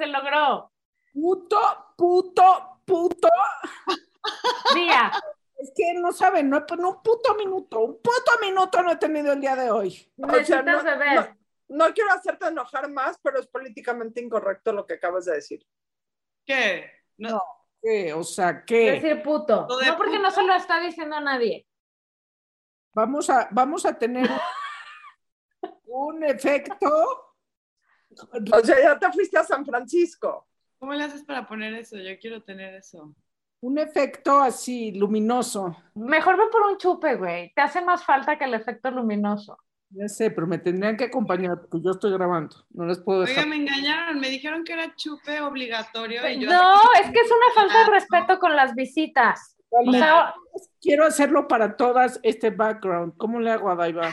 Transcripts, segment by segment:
se logró. Puto, puto, puto. Día. Es que no saben, no, no, un puto minuto, un puto minuto no he tenido el día de hoy. Necesitas no, beber. No, no quiero hacerte enojar más, pero es políticamente incorrecto lo que acabas de decir. ¿Qué? No, No. ¿Qué? O sea, ¿qué? Decir puto. De No porque no se lo está diciendo a nadie. Vamos a, vamos a tener un efecto. O sea, ya te fuiste a San Francisco. ¿Cómo le haces para poner eso? Yo quiero tener eso. Un efecto así luminoso. Mejor ve por un chupe, güey. Te hace más falta que el efecto luminoso. Ya sé, pero me tendrían que acompañar porque yo estoy grabando. No les puedo Oiga, dejar. me engañaron, me dijeron que era chupe obligatorio y yo No, es que es una falta de respeto con las visitas. O sea, Quiero hacerlo para todas este background. ¿Cómo le hago a Daiva?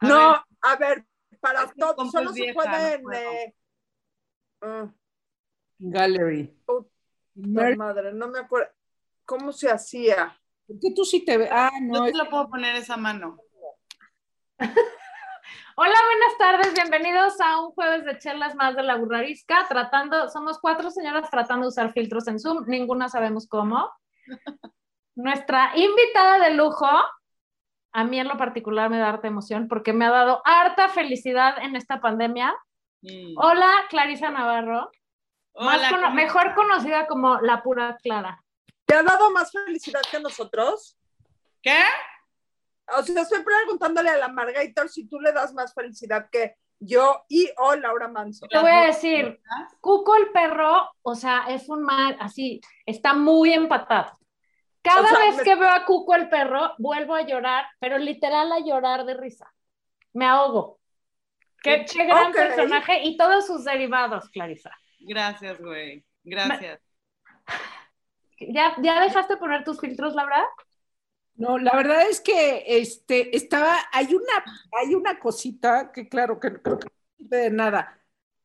A no, ver. a ver, para todos, solo se vieja, puede no eh, ah, Gallery. puta Mer- madre, no me acuerdo. ¿Cómo se hacía? ¿Por qué tú sí te ves? Ah, no no. te lo puedo poner esa mano. Hola, buenas tardes, bienvenidos a un jueves de chelas más de la burrarisca, tratando, somos cuatro señoras tratando de usar filtros en Zoom, ninguna sabemos cómo. Nuestra invitada de lujo, a mí en lo particular me da harta emoción porque me ha dado harta felicidad en esta pandemia. Mm. Hola, Clarisa Navarro, más Hola, cono- ¿cómo mejor conocida como la pura Clara. ¿Te ha dado más felicidad que nosotros? ¿Qué? O sea, estoy preguntándole a la Margator si tú le das más felicidad que yo y o Laura Manso. Te voy a decir, Cuco el perro, o sea, es un mal, así, está muy empatado. Cada O sea, vez me- que veo a Cuco el perro, vuelvo a llorar, pero literal a llorar de risa. Me ahogo. Qué, qué gran personaje y todos sus derivados, Clarisa. Gracias, güey. Gracias. ¿Ya, ¿Ya dejaste poner tus filtros, Laura? No, la verdad es que este estaba, hay una, hay una cosita que claro que creo que no sirve de nada.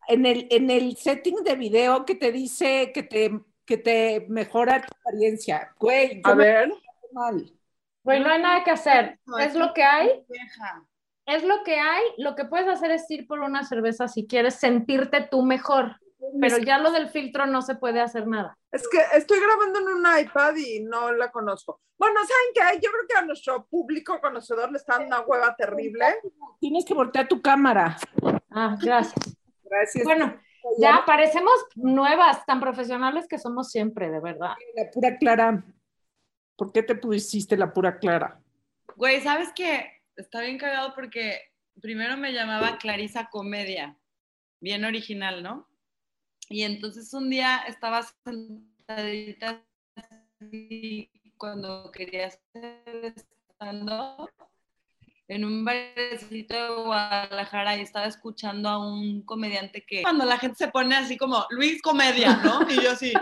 En el, en el setting de video que te dice que te, que te mejora tu apariencia. Güey, yo A me ver. mal. Pues no hay nada que hacer. No, Es es lo que hay, Vieja. es lo que hay. Lo que puedes hacer es ir por una cerveza si quieres sentirte tú mejor. Pero ya lo del filtro no se puede hacer nada. Es que estoy grabando en un iPad y no la conozco. Bueno, ¿saben qué? Yo creo que a nuestro público conocedor le está dando una hueva terrible. Tienes que voltear tu cámara. Ah, gracias. Gracias. Bueno, ya parecemos nuevas, tan profesionales que somos siempre, de verdad. La pura Clara. ¿Por qué te pusiste la pura Clara? Güey, ¿sabes qué? Está bien cagado porque primero me llamaba Clarisa Comedia. Bien original, ¿no? Y entonces un día estaba sentadita así cuando quería hacer stand-up en un barecito de Guadalajara y estaba escuchando a un comediante que cuando la gente se pone así como Luis Comedia, ¿no? Y yo así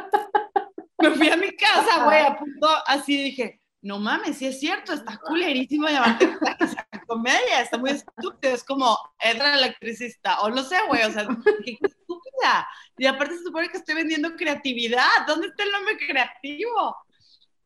me fui a mi casa, güey, a punto así dije, no mames, sí es cierto, está culerísimo llamarte Comedia, está muy estúpido, es como Edra el electricista, o no sé, güey, o sea, qué estúpida. Y aparte se supone que estoy vendiendo creatividad, ¿dónde está el nombre creativo?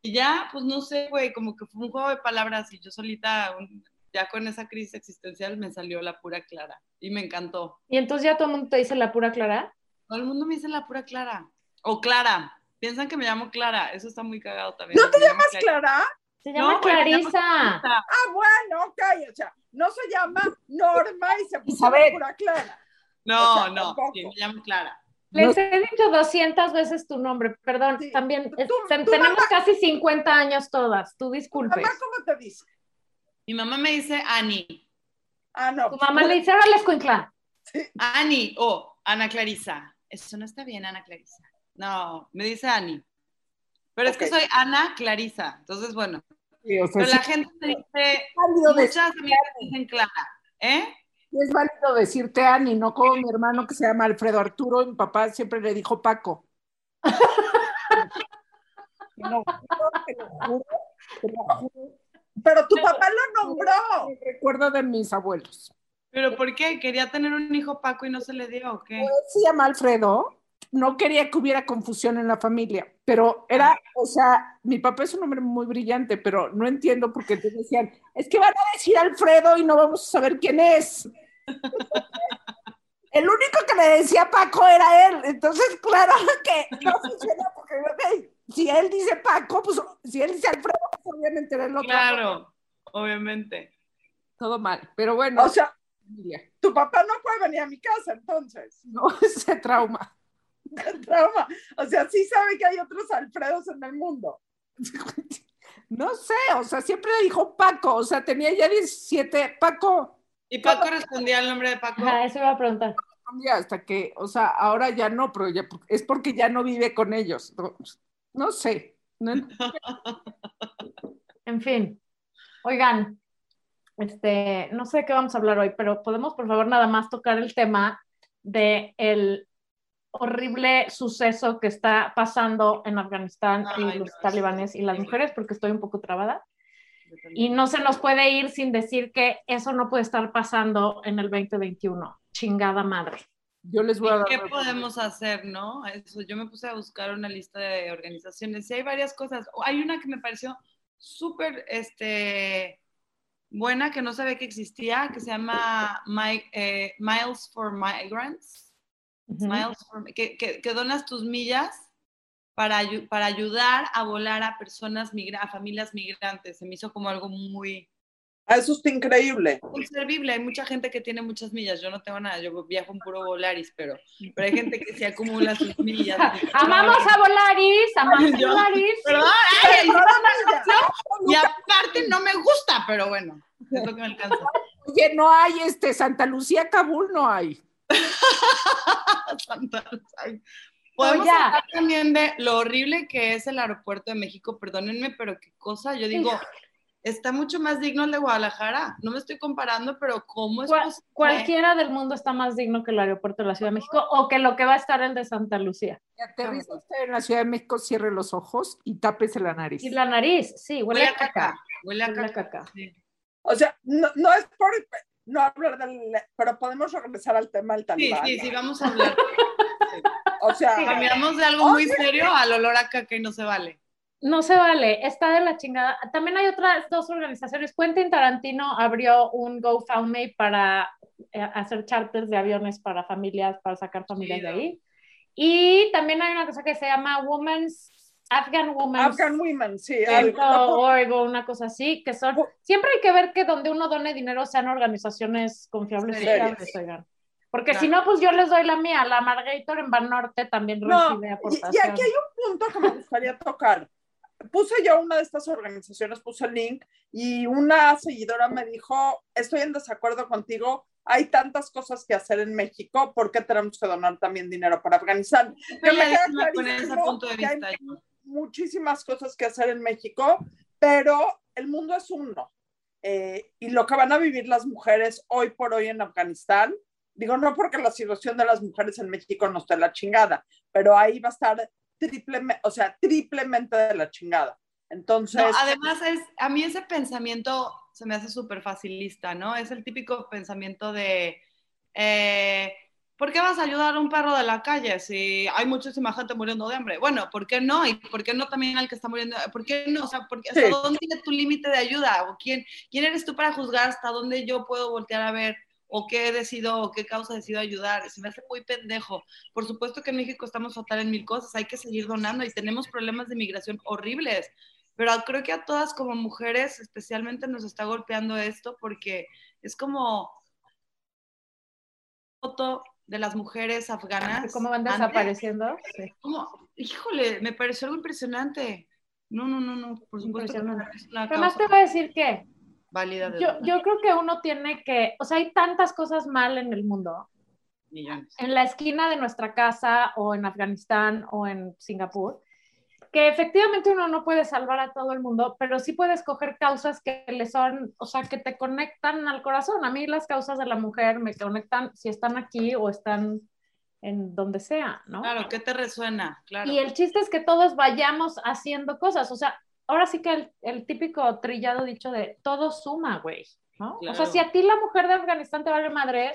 Y ya, pues no sé, güey, como que fue un juego de palabras y yo solita, un- ya con esa crisis existencial me salió la pura clara y me encantó. Y entonces ya todo el mundo te dice la pura Clara. Todo el mundo me dice la pura clara. O Clara. Piensan que me llamo Clara. Eso está muy cagado también. ¿No te Me ¿Más Clara? Se llama No, Clarisa. Clarisa. Ah, bueno, ok. O sea, no se llama Norma y se puso Isabel. la pura Clara. No, O sea, no, sí, me llamo Clara. Les he dicho 200 veces tu nombre, perdón, Sí. también es- Tú- ten- tú tenemos mamá- casi 50 años todas, tú ¿Tu disculpes. mamá cómo te dice? Mi mamá me dice Ani. Ah, no. Tu mamá le dice, ahora les cuincla. Ani o Ana Clarisa. Eso no está bien, Ana Clarisa. No, me dice Ani. Pero es que soy Ana Clarisa. Entonces, bueno. Sí, o sea, Pero sí la gente me dice, es válido decir- muchas amigas dicen Clara. ¿Eh? sí es válido decirte Ani, no como mi hermano que se llama Alfredo Arturo y mi papá siempre le dijo Paco. Juro, te lo juro, te lo juro. Pero tu papá lo nombró. Me Recuerdo de mis abuelos. ¿Pero por qué? ¿Quería tener un hijo Paco y no se le dio o qué? Se llama Alfredo. No quería que hubiera confusión en la familia, pero era, o sea, mi papá es un hombre muy brillante, pero no entiendo por qué te decían, es que van a decir Alfredo y no vamos a saber quién es. El único que le decía Paco era él. Entonces, claro que no funciona porque ok, si él dice Paco, pues si él dice Alfredo, pues obviamente era el otro. Claro, obviamente. Todo mal. Pero bueno, O sea, familia. tu papá no puede venir a mi casa, entonces. no ese trauma. Trauma. O sea, sí sabe que hay otros Alfredos en el mundo. No sé, o sea, siempre le dijo Paco, o sea, tenía ya 17, Paco, ¿Y Paco respondía el nombre de Paco? Ajá, eso iba a preguntar. hasta que, o sea, ahora ya no, pero ya, es porque ya no vive con ellos. No, sé. No En fin. Oigan, este, no sé de qué vamos a hablar hoy, pero podemos por favor nada más tocar el tema de el horrible suceso que está pasando en Afganistán Ay, y los no, talibanes sí, y las mujeres, porque estoy un poco trabada. Y no se nos puede ir sin decir que eso no puede estar pasando en el 2021. Chingada madre. Yo les voy a ¿Y dar. qué podemos hacer, no? Eso, yo me puse a buscar una lista de organizaciones y hay varias cosas. Hay una que me pareció súper este, buena que no sabía que existía, que se llama eh, Miles for Migrants. Miles for- que, que- que donas tus millas para, para ayudar a volar a personas, migra a familias migrantes. Se me hizo como algo muy Ah, Eso está increíble. inservible. Hay mucha gente que tiene muchas millas. Yo no tengo nada, yo viajo en puro Volaris, pero, pero hay gente que se acumula sus millas. Amamos a Volaris, amamos a Volaris. Perdón, ay, y aparte no me gusta, pero bueno, es lo que me alcanza. Oye, no hay este Santa Lucía, Kabul, no hay. Santa- ay. Podemos ya. hablar también de lo horrible que es el aeropuerto de México, perdónenme, pero qué cosa, yo digo, está mucho más digno el de Guadalajara. No me estoy comparando, pero ¿cómo es Cual- posible? cualquiera del mundo está más digno que el aeropuerto de la Ciudad de México o que lo que va a estar el de Santa Lucía. Si aterriza usted en la Ciudad de México, cierre los ojos y tápese la nariz. Y la nariz, sí, huele, Huele a caca. Huele a Huele caca. caca. sí. O sea, no, no es por no hablar del, pero podemos regresar al tema del Sí, talibán. sí, sí, vamos a hablar. O sea, Cambiamos de algo muy serio al olor a caca y no se vale. No se vale, está de la chingada. También hay otras dos organizaciones. Quentin Tarantino abrió un GoFundMe para eh, hacer charters de aviones para familias, para sacar familias de ahí. Y también hay una cosa que se llama Women's, Afghan Women's Afghan Women, sí. Algo. una cosa así, que son, siempre hay que ver que donde uno done dinero sean organizaciones confiables y oigan. Porque Claro. si no, pues yo les doy la mía, la Margator en Banorte también No, recibe y, y aquí hay un punto que me gustaría tocar. Puse yo una de estas organizaciones, puse el link y una seguidora me dijo, estoy en desacuerdo contigo, hay tantas cosas que hacer en México, ¿por qué tenemos que donar también dinero para Afganistán? Que me queda Peleadísima con ese clarísimo punto de que hay vista. yo. muchísimas cosas que hacer en México, pero el mundo es uno. Eh, y lo que van a vivir las mujeres hoy por hoy en Afganistán, digo, no porque la situación de las mujeres en México no esté la chingada, pero ahí va a estar triplemente, o sea, triplemente de la chingada. Entonces, No, además, es, a mí ese pensamiento se me hace súper facilista, ¿no? Es el típico pensamiento de, eh, ¿por qué vas a ayudar a un perro de la calle si hay muchísima gente muriendo de hambre? Bueno, ¿por qué no? ¿Y por qué no también al que está muriendo? ¿Por qué no? O sea, ¿por qué- ¿hasta Sí. dónde tiene tu límite de ayuda? ¿O quién, quién eres tú para juzgar hasta dónde yo puedo voltear a ver? ¿O qué decido, o qué causa decido ayudar? Se me hace muy pendejo. Por supuesto que en México estamos fatal en mil cosas, hay que seguir donando y tenemos problemas de migración horribles pero creo que a todas como mujeres especialmente nos está golpeando esto porque es como foto de las mujeres afganas. ¿Cómo van desapareciendo? Sí. como, híjole, me pareció algo impresionante. No, no, no, no, por supuesto que Impresionante. es una causa te voy a decir que válida de yo, yo creo que uno tiene que, o sea, hay tantas cosas mal en el mundo. millones. en la esquina de nuestra casa o en Afganistán o en Singapur, que efectivamente uno no puede salvar a todo el mundo, pero sí puede escoger causas que le son, o sea, que te conectan al corazón. A mí las causas de la mujer me conectan si están aquí o están en donde sea, ¿no? Claro, ¿qué te resuena? Claro. Y el chiste es que todos vayamos haciendo cosas, o sea, ahora sí que el, el típico trillado dicho de todo suma, güey, ¿no? O sea, Claro. si a ti la mujer de Afganistán te vale madre,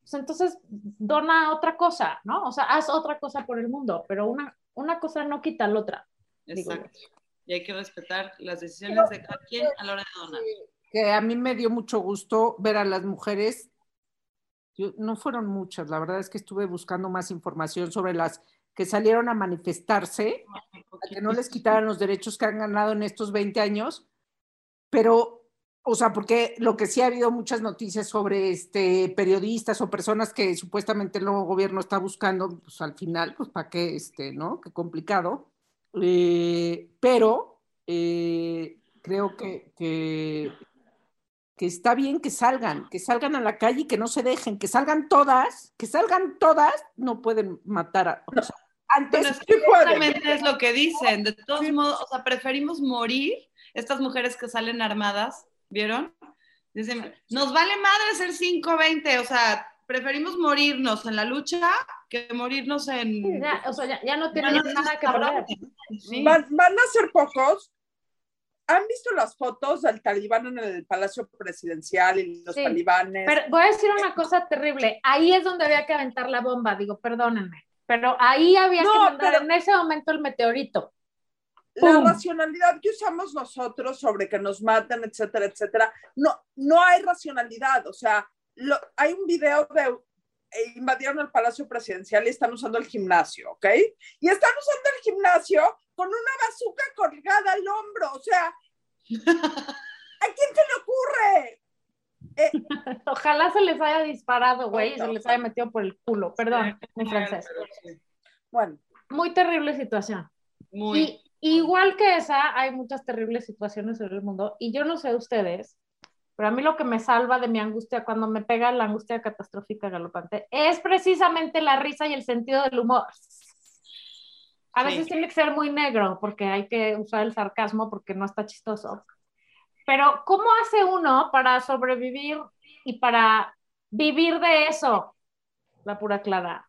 pues entonces dona otra cosa, ¿no? O sea, haz otra cosa por el mundo, pero una, una cosa no quita la otra. Exacto. Y hay que respetar las decisiones de cada quien a la hora de donar. que a mí me dio mucho gusto ver a las mujeres Yo, no fueron muchas, la verdad es que estuve buscando más información sobre las que salieron a manifestarse, a que no les quitaran los derechos que han ganado en estos 20 años, pero, o sea, porque lo que sí ha habido muchas noticias sobre este, periodistas o personas que supuestamente el nuevo gobierno está buscando, pues al final, pues para qué, este, ¿no? Qué complicado. Eh, pero eh, creo que, que, que está bien que salgan, que salgan a la calle y que no se dejen, que salgan todas, que salgan todas, no pueden matar a... o sea, antes Bueno, es que justamente es lo que dicen. De todos modos, o sea, preferimos morir. Estas mujeres que salen armadas, ¿vieron? Dicen, nos vale madre ser 5-20, o sea, preferimos morirnos en la lucha que morirnos en... Ya, o sea, ya, ya no tienen Ya no nada que perder. Sí. Van, van a ser pocos. ¿Han visto las fotos del talibán en el Palacio Presidencial y los Sí, talibanes? Pero voy a decir una cosa terrible. Ahí es donde había que aventar la bomba, digo, perdónenme. Pero ahí había No, que mandar pero- en ese momento el meteorito. la ¡Pum! racionalidad que usamos nosotros sobre que nos maten, etcétera, etcétera, no, no hay racionalidad. O sea, lo- hay un video de eh, invadieron el Palacio Presidencial y están usando el gimnasio, ¿ok? Y están usando el gimnasio con una bazuca colgada al hombro. O sea, ¿a quién se le ocurre? Eh, Ojalá se les haya disparado, güey, y se les haya metido por el culo. Perdón, mi francés. bueno, Muy terrible situación. Muy. Y igual que esa, hay muchas terribles situaciones en el mundo. Y yo no sé ustedes, pero a mí lo que me salva de mi angustia cuando me pega la angustia catastrófica galopante es precisamente la risa y el sentido del humor. A veces Sí. tiene que ser muy negro porque hay que usar el sarcasmo porque no está chistoso. Pero ¿cómo hace uno para sobrevivir y para vivir de eso? La pura clara.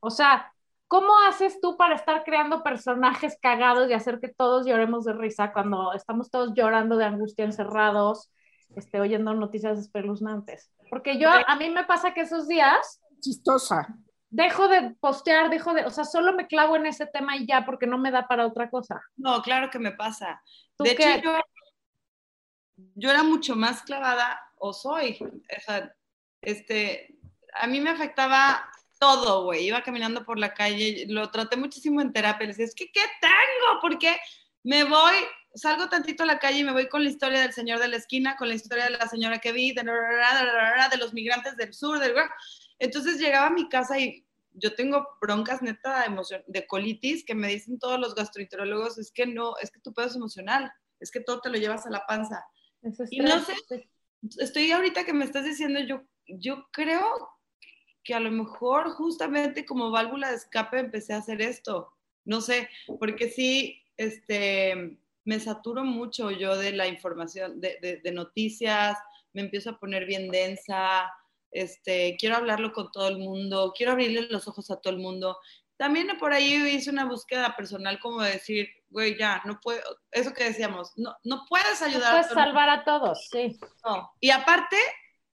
O sea, ¿cómo haces tú para estar creando personajes cagados y hacer que todos lloremos de risa cuando estamos todos llorando de angustia encerrados, este, oyendo noticias espeluznantes? Porque yo, a mí me pasa que esos días chistosa. dejo de postear, dejo de, o sea, solo me clavo en ese tema y ya porque no me da para otra cosa. No, claro que me pasa. ¿Tú De qué? hecho, yo, yo era mucho más clavada, o soy, o sea, este, a mí me afectaba todo, güey. Iba caminando por la calle, lo traté muchísimo en terapia. Le decía, es que, ¿qué tengo? Porque me voy, salgo tantito a la calle y me voy con la historia del señor de la esquina, con la historia de la señora que vi, de, de los migrantes del sur, del... Entonces llegaba a mi casa y yo tengo broncas neta de, emoción, de colitis que me dicen todos los gastroenterólogos, es que no, es que tu pedo es emocional, es que todo te lo llevas a la panza. Y no sí. Estoy ahorita que me estás diciendo, yo, yo creo que a lo mejor justamente como válvula de escape empecé a hacer esto. No sé, porque sí, este, me saturo mucho yo de la información, de, de, de noticias, me empiezo a poner bien densa, este, quiero hablarlo con todo el mundo, quiero abrirle los ojos a todo el mundo. También por ahí hice una búsqueda personal como de decir, güey, ya, no puedo, eso que decíamos, no, no puedes No ayudar puedes a salvar a todos, sí. no. Y aparte,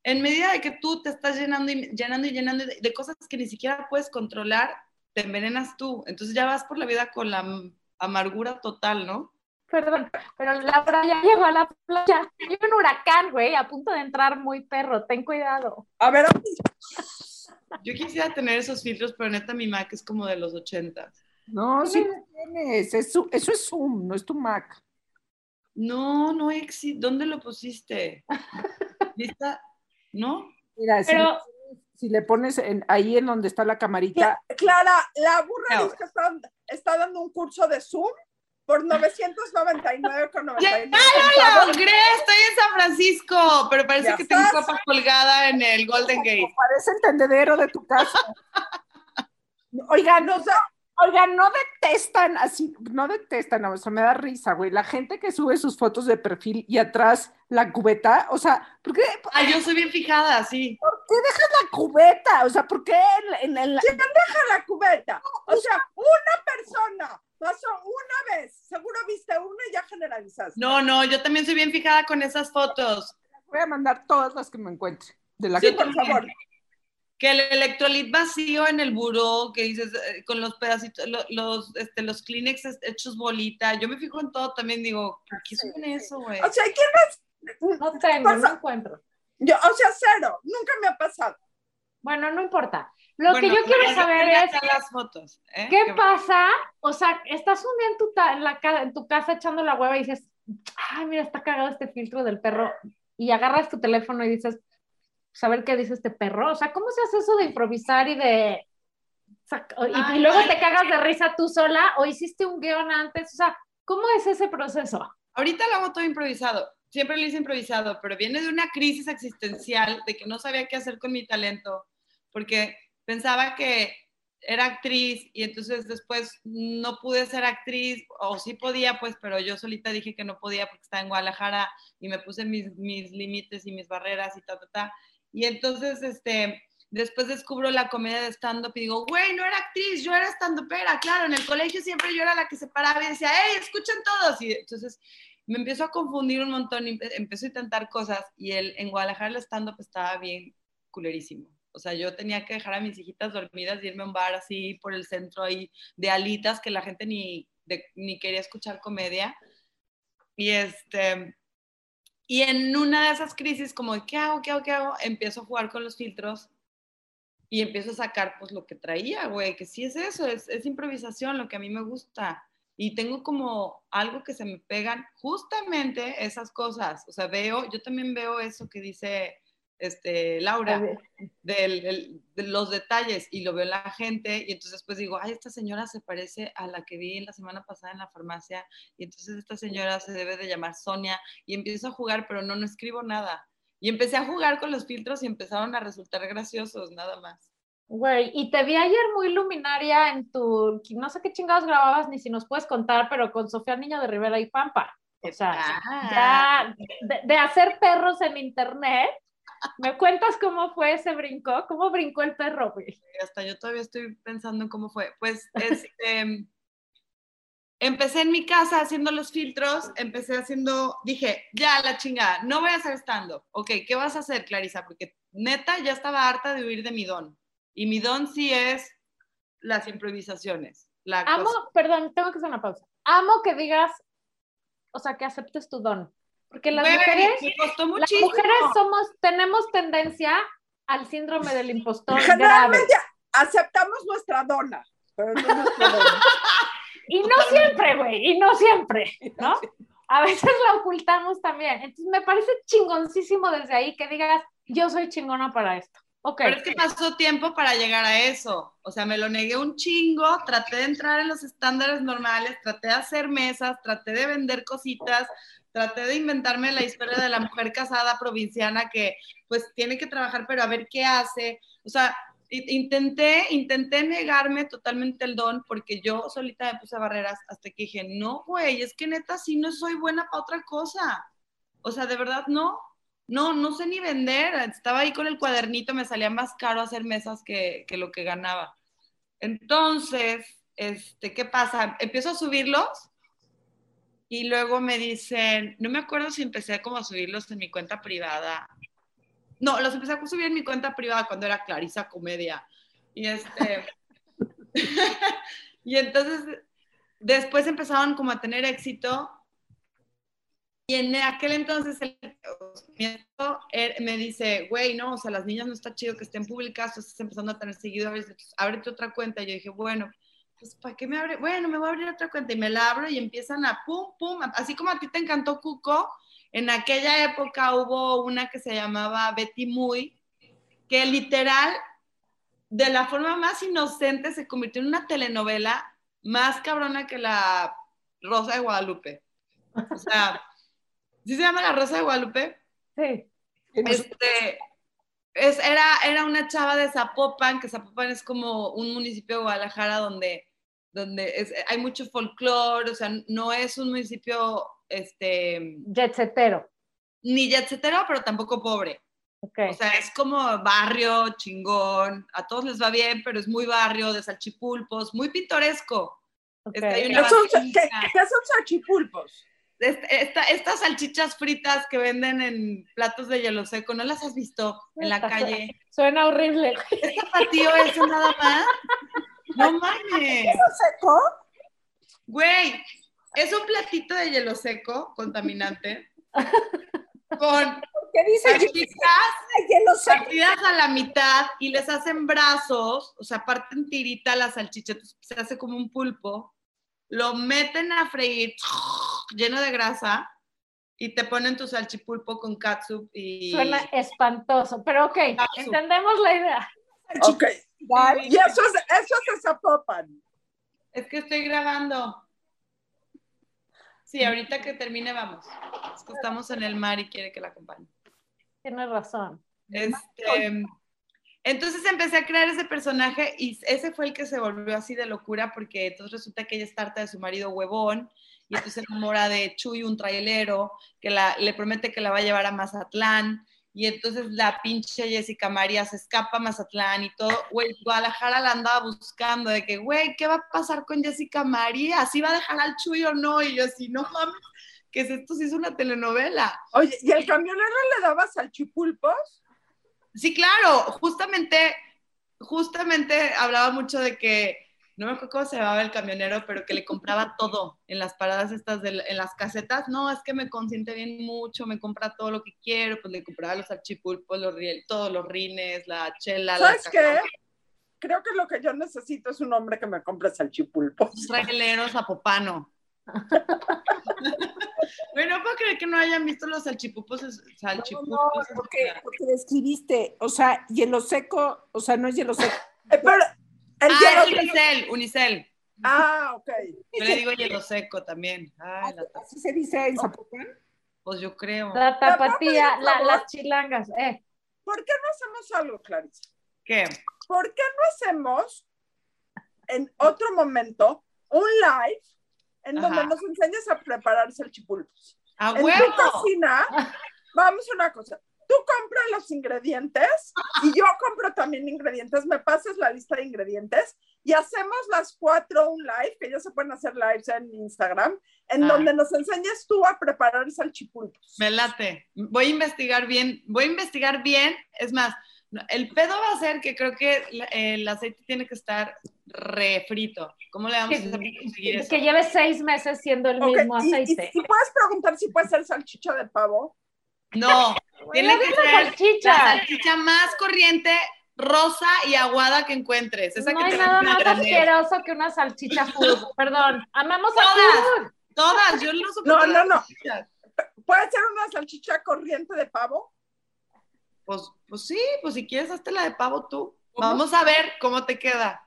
en medida de que tú te estás llenando y llenando y llenando de, de cosas que ni siquiera puedes controlar, te envenenas tú. Entonces ya vas por la vida con la am- amargura total, ¿no? Perdón, pero Laura ya llegó a la playa. Hay un huracán, güey, a punto de entrar muy perro. Ten cuidado. a ver, Yo quisiera tener esos filtros, pero neta mi Mac es como de los 80. No, sí lo tienes. Eso, eso es Zoom, no es tu Mac. No, no existe. ¿Dónde lo pusiste? ¿Lista? ¿No? Mira, si, Pero si le pones en- ahí en donde está la camarita, Clara, la burra No. que está, está dando un curso de Zoom por 999,99 ¡Ya lo logré! Estoy en San Francisco, pero parece Ya que tengo estás. ropa colgada en el Golden Gate. parece el tendedero de tu casa. Oigan, no, oigan, no detestan así, no detestan, o sea, me da risa, güey. La gente que sube sus fotos de perfil y atrás la cubeta, o sea, ¿por qué, por Ah, yo soy bien fijada, sí. qué dejas la cubeta? O sea, ¿por qué en, en- en la- Deja la cubeta. O sea, una persona pasó una vez, seguro viste una y ya generalizaste. No, no, yo también soy bien fijada con esas fotos. voy a mandar todas las que me encuentre? De la Sí, que- por favor. Que el electrolit vacío en el buró, que dices, eh, con los pedacitos, lo- los, este, los Kleenex hechos bolita. Yo me fijo en todo también, digo, ¿por qué suben eso, güey? O sea, ¿quién es? no tengo, Pasa- no encuentro. Yo, o sea, cero. Nunca me ha pasado. Bueno, no importa. Lo Bueno, que yo quiero saber es, las fotos. ¿eh? ¿qué Que- pasa? O sea, estás un día en tu, ta- en la en tu casa echando la hueva y dices, ay, mira, está cagado este filtro del perro. Y agarras tu teléfono y dices, saber qué dice este perro. O sea, ¿cómo se hace eso de improvisar y de... y, y Ay, luego ay. te cagas de risa tú sola o hiciste un guion antes? O sea, ¿cómo es ese proceso? Ahorita lo hago todo improvisado. Siempre lo hice improvisado, pero viene de una crisis existencial de que no sabía qué hacer con mi talento, porque pensaba que era actriz y entonces después no pude ser actriz, o sí podía, pues, pero yo solita dije que no podía porque estaba en Guadalajara y me puse mis, mis límites y mis barreras y ta, ta, ta. Y entonces, este, después descubro la comedia de stand-up y digo, güey, no era actriz, yo era stand-upera, claro, en el colegio siempre yo era la que se paraba y decía, hey, escuchen todos. Y entonces me empiezo a confundir un montón y empiezo a intentar cosas y el, en Guadalajara el stand-up estaba bien culerísimo. O sea, yo tenía que dejar a mis hijitas dormidas y irme a un bar así por el centro ahí de alitas que la gente ni, de- ni quería escuchar comedia. Y este, y en una de esas crisis como, ¿qué hago? ¿Qué hago? ¿Qué hago? Empiezo a jugar con los filtros y empiezo a sacar pues lo que traía, güey, que sí es eso, es, es improvisación, lo que a mí me gusta. Y tengo como algo que se me pegan justamente esas cosas. O sea, veo, yo también veo eso que dice este, Laura, del- el- de los detalles y lo veo en la gente y entonces pues digo, ay, esta señora se parece a la que vi la semana pasada en la farmacia y entonces esta señora se debe de llamar Sonia y empiezo a jugar, pero no, no escribo nada. Y empecé a jugar con los filtros y empezaron a resultar graciosos, nada más. Güey, y te vi ayer muy luminaria en tu, no sé qué chingados grababas, ni si nos puedes contar, pero con Sofía Niño de Rivera y Pampa. O sea, Ah. ya de, de hacer perros en internet, ¿me cuentas cómo fue ese brinco? ¿Cómo brincó el perro, güey? hasta yo todavía estoy pensando en cómo fue. Pues este, empecé en mi casa haciendo los filtros, empecé haciendo, dije, ya la chingada, no voy a hacer stand-up. Ok, ¿qué vas a hacer, Clarisa? Porque neta ya estaba harta de huir de mi don. Y mi don sí es las improvisaciones. La Amo, cosa- perdón, tengo que hacer una pausa. Amo que digas, o sea, que aceptes tu don. Porque las Güey, mujeres, me costó las mujeres somos, tenemos tendencia al síndrome del impostor grave. Generalmente aceptamos nuestra dona, pero no nuestra dona. Y no siempre, güey, y no siempre, ¿no? A veces la ocultamos también. Entonces me parece chingoncísimo desde ahí que digas, yo soy chingona para esto. Ok. Pero es que pasó tiempo para llegar a eso. O sea, me lo negué un chingo, traté de entrar en los estándares normales, traté de hacer mesas, traté de vender cositas, traté de inventarme la historia de la mujer casada provinciana que pues tiene que trabajar, pero a ver qué hace. O sea, intenté, intenté negarme totalmente el don porque yo solita me puse barreras hasta que dije, no, güey, es que neta sí no soy buena para otra cosa. O sea, de verdad no. No, no sé ni vender. Estaba ahí con el cuadernito, me salía más caro hacer mesas que, que lo que ganaba. Entonces, este, ¿qué pasa? Empiezo a subirlos y luego me dicen, no me acuerdo si empecé como a subirlos en mi cuenta privada. No, los empecé a subir en mi cuenta privada cuando era Clarisa Comedia. Y este. y entonces, después empezaron como a tener éxito y en aquel entonces el, él me dice, güey, no, o sea, las niñas no está chido que estén públicas, tú estás empezando a tener seguidores, ábrete otra cuenta. Y yo dije, bueno, pues ¿para qué me abre? Bueno, me voy a abrir otra cuenta y me la abro y empiezan a pum, pum, así como a ti te encantó Cuco, en aquella época hubo una que se llamaba Betty Muy, que literal, de la forma más inocente, se convirtió en una telenovela más cabrona que la Rosa de Guadalupe. O sea, ¿sí se llama la Rosa de Guadalupe? Sí. Este, es, era, era una chava de Zapopan, que Zapopan es como un municipio de Guadalajara donde, donde es- hay mucho folclore, o sea, no es un municipio este, Jet setero. ni jetsetero, pero tampoco pobre. Ok. O sea, es como barrio, chingón, a todos les va bien, pero es muy barrio, de salchipulpos, muy pintoresco. ok. este, hay ¿Qué una- son, qué- qué son salchipulpos? Est- esta- estas salchichas fritas que venden en platos de hielo seco, ¿no las has visto en la calle? Suena horrible. ¿Es zapatillo eso nada más? No mames. seco? Güey, es un platito de hielo seco contaminante con ¿Qué dice salchichas hielo seco? partidas a la mitad y les hacen brazos, o sea, parten tirita la salchicha, se hace como un pulpo, lo meten a freír lleno de grasa y te ponen tu salchipulpo con katsup y... Suena espantoso, pero ok, entendemos la idea. Ok. Y eso es, eso es Zapopan. Es que estoy grabando. Sí, ahorita que termine vamos. Es que estamos en el mar y quiere que la acompañe. Tienes razón. Este, entonces empecé a crear ese personaje y ese fue el que se volvió así de locura porque entonces resulta que ella es tarta de su marido huevón y entonces se enamora de Chuy, un trailero, que la, le promete que la va a llevar a Mazatlán y entonces la pinche Jessica María se escapa a Mazatlán y todo, güey, Guadalajara la andaba buscando de que, güey, ¿qué va a pasar con Jessica María? ¿Sí va a dejar al Chuy o no? Y yo así, no mames, que es esto sí es una telenovela. Oye, ¿y el camionero le daba salchipulpos? Sí, claro, justamente, justamente hablaba mucho de que, no me acuerdo cómo se llamaba el camionero, pero que le compraba todo en las paradas estas, de, en las casetas. No, es que me consiente bien mucho, me compra todo lo que quiero, pues le compraba los archipulpos, los, riel- todos los rines, la chela, la ¿Sabes qué? Creo que lo que yo necesito es un hombre que me compre salchipulpos. traileros Zapopano. bueno, no puedo creer que no hayan visto los salchipulpos. No, salchipulpos no, porque, porque describiste, o sea, hielo seco, o sea, no es hielo seco. Eh, pero Ah, hielo es seco- Unicel, Unicel. Ah, ok. Yo le digo hielo seco también. Ay, la- Así se dice en Zapopan. pues yo creo. La tapatía, la- las chilangas, eh. ¿Por qué no hacemos algo, Clarisa? ¿Qué? ¿Por qué no hacemos en otro momento un live en donde nos enseñes a preparar salchipulpos? ¡A En tu cocina, vamos a una cosa. Tú compras los ingredientes y yo compro también ingredientes. Me pasas la lista de ingredientes y hacemos las cuatro un live, que ya se pueden hacer lives en Instagram, en Ah. donde nos enseñes tú a preparar salchipulpos. Me late. Voy a investigar bien. Voy a investigar bien. Es más, el pedo va a ser que creo que el aceite tiene que estar refrito. ¿Cómo le vamos a hacer para conseguir eso? Que lleve seis meses siendo el Ok, mismo y- y- aceite. Y, puedes preguntar si puede ser salchicha de pavo. No, tiene que ser salchicha. la salchicha más corriente, rosa y aguada que encuentres. Esa No que hay te nada más granel. asqueroso que una salchicha food. Perdón, amamos a Todas. Todas, yo no soporto No, no, no. ¿Puede ser una salchicha corriente de pavo? Pues, pues sí, pues si quieres, hazte la de pavo tú. Vamos a ver cómo te queda.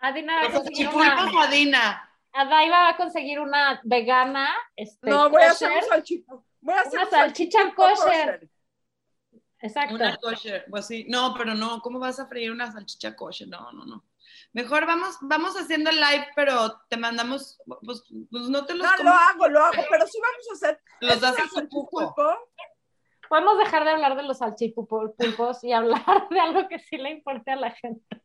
Adina va a conseguir una, Adina. Va a conseguir una vegana, este, No, voy a hacer un salchipo. Voy a hacer Una un salchicha salchipulpo kosher. Exacto. Una kosher, pues sí. No, pero no, ¿cómo vas a freír una salchicha kosher? No, no, no. Mejor vamos, vamos haciendo el live, pero te mandamos, pues, pues no te los No, lo hago, lo hago, pero sí vamos a hacer. los das este a su salchipulpo. Podemos dejar de hablar de los salchipulpos y hablar de algo que sí le importe a la gente.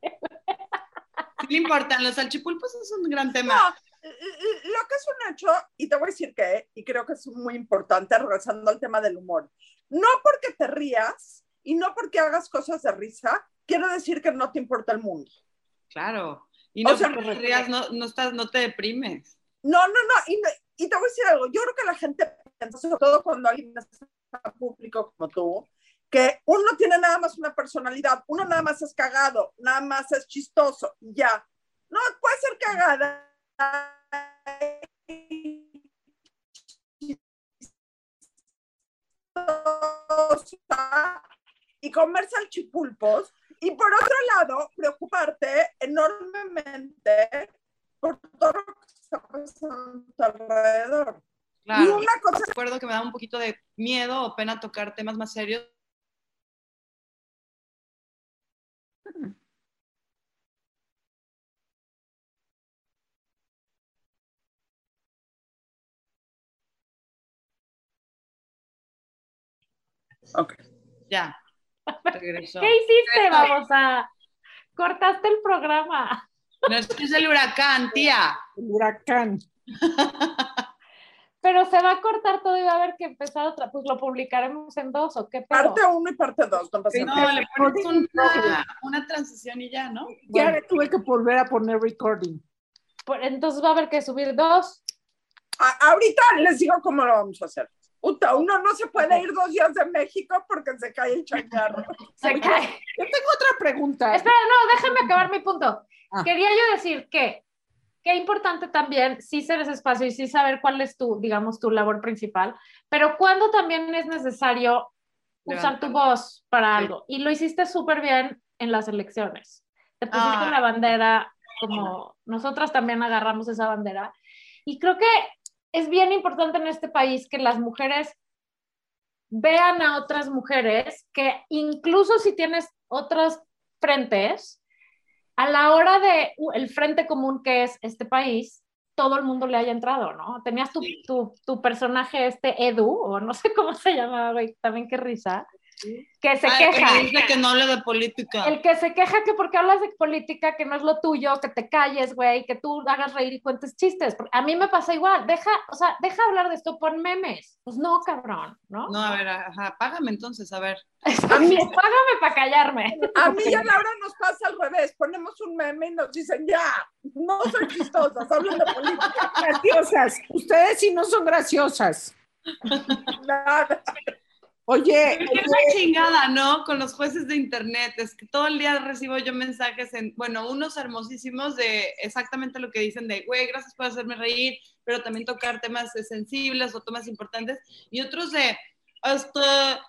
Sí le importan, los salchipulpos es un gran tema. No, lo que es un hecho, y te voy a decir que, y creo que es muy importante, regresando al tema del humor, no porque te rías y no porque hagas cosas de risa, quiero decir que no te importa el mundo. Claro. Y no O sea, porque te rías, no, no, estás, no te deprimes. No, no, no, y, y te voy a decir algo, yo creo que la gente piensa, sobre todo cuando alguien está público como tú, que uno tiene nada más una personalidad, uno nada más es cagado, nada más es chistoso, ya. No, puede ser cagada. Y comer salchipulpos. Y por otro lado, preocuparte enormemente por todo lo que está pasando a tu alrededor. Y una cosa Recuerdo que me da un poquito de miedo o pena tocar temas más serios. Ok. Ya. Regresó. ¿Qué hiciste? Vamos a... Cortaste el programa. No es que es el huracán, tía. El huracán. Pero se va a cortar todo y va a haber que empezar otra. Pues lo publicaremos en dos o qué pedo? Parte 1 y parte 2. No pasa No, le pones una, una transición y ya, ¿no? Ya le tuve que volver a poner recording. Por- Entonces va a haber que subir dos. A- ahorita les digo cómo lo vamos a hacer. Uno no se puede ir dos días de México porque se cae el changarro. Se cae. Yo tengo otra pregunta. Espera, no, déjame acabar mi punto. Ah. Quería yo decir que qué importante también sí ser ese espacio y sí saber cuál es tu, digamos, tu labor principal, pero cuando también es necesario usar tu voz para Sí. algo. Y lo hiciste súper bien en las elecciones. Te pusiste Ah. la bandera como nosotras también agarramos esa bandera. Y creo que es bien importante en este país que las mujeres vean a otras mujeres que incluso si tienes otros frentes, a la hora de uh, el frente común que es este país, todo el mundo le haya entrado, ¿no? Tenías tu, tu, tu personaje este Edu, o no sé cómo se llamaba, güey, también qué risa, que se Ay, queja. que dice que no hable de política. El que se queja que porque hablas de política, que no es lo tuyo, que te calles, güey, que tú hagas reír y cuentes chistes. A mí me pasa igual, deja, o sea, deja hablar de esto, pon memes. Pues no, cabrón, ¿no? No, a ver, ajá, págame entonces, a ver. A mí, págame para callarme. A mí y a Laura nos pasa al revés. Ponemos un meme y nos dicen, ya, no soy chistosas, hablan de política. Graciosas. Ustedes sí no son graciosas. Nada. Oye, qué la chingada, ¿no? Con los jueces de internet. Es que todo el día recibo yo mensajes en, bueno, unos hermosísimos de exactamente lo que dicen de, güey, gracias por hacerme reír, pero también tocar temas sensibles o temas importantes. Y otros de, hasta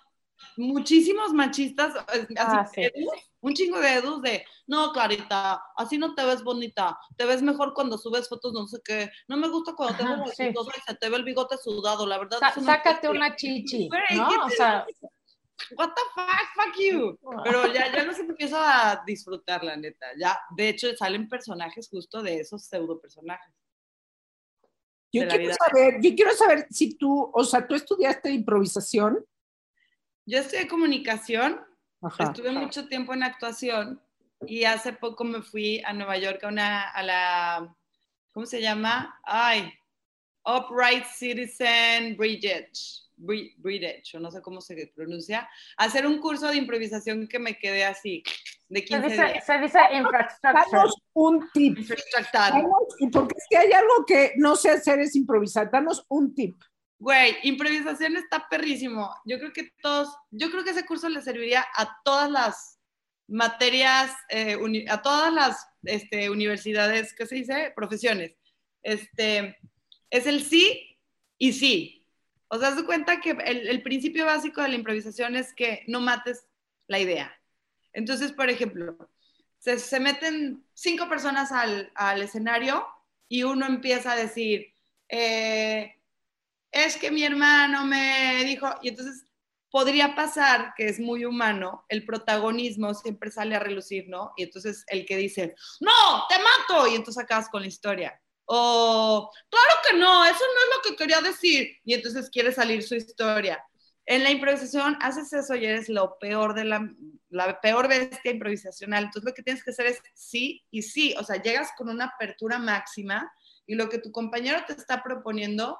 muchísimos machistas, eh, así, Ah, sí. edus, un chingo de edus de, no, Clarita, así no te ves bonita, te ves mejor cuando subes fotos, no sé qué, no me gusta cuando te Ajá, ves sí. exitosa y se te ve el bigote sudado, la verdad. Sa- eso no sácate te- una chichi, ¿no? ¿qué O te- sea, what the fuck, fuck you. Pero ya, ya los empiezo a disfrutar, la neta. Ya, de hecho, salen personajes justo de esos pseudo personajes. yo quiero vida. saber, yo quiero saber si tú, o sea, tú estudiaste improvisación. Yo estudié comunicación, Ajá. estuve mucho tiempo en actuación y hace poco me fui a Nueva York a una, a la, ¿cómo se llama? Ay, Upright Citizen Bridge, Bri- Bridge, o no sé cómo se pronuncia, a hacer un curso de improvisación que me quedé así, de se 15 dice, días. se dice infrastructure. Danos un tip. Danos- y porque si hay algo que no sé hacer es improvisar. Danos un tip. Güey, improvisación está perrísimo. Yo creo que todos, yo creo que ese curso le serviría a todas las materias, eh, uni- a todas las este, universidades, ¿qué se dice? Profesiones. Este, es el sí y sí. O sea, de cuenta que el, el principio básico de la improvisación es que no mates la idea. Entonces, por ejemplo, se, se meten cinco personas al, al escenario y uno empieza a decir, eh, es que mi hermano me dijo, y entonces podría pasar que es muy humano, el protagonismo siempre sale a relucir, ¿no? Y entonces el que dice, no, te mato, y entonces acabas con la historia. O, claro que no, eso no es lo que quería decir, y entonces quiere salir su historia. En la improvisación haces eso y eres lo peor de la, la peor bestia improvisacional. Entonces lo que tienes que hacer es sí y sí, o sea, llegas con una apertura máxima y lo que tu compañero te está proponiendo,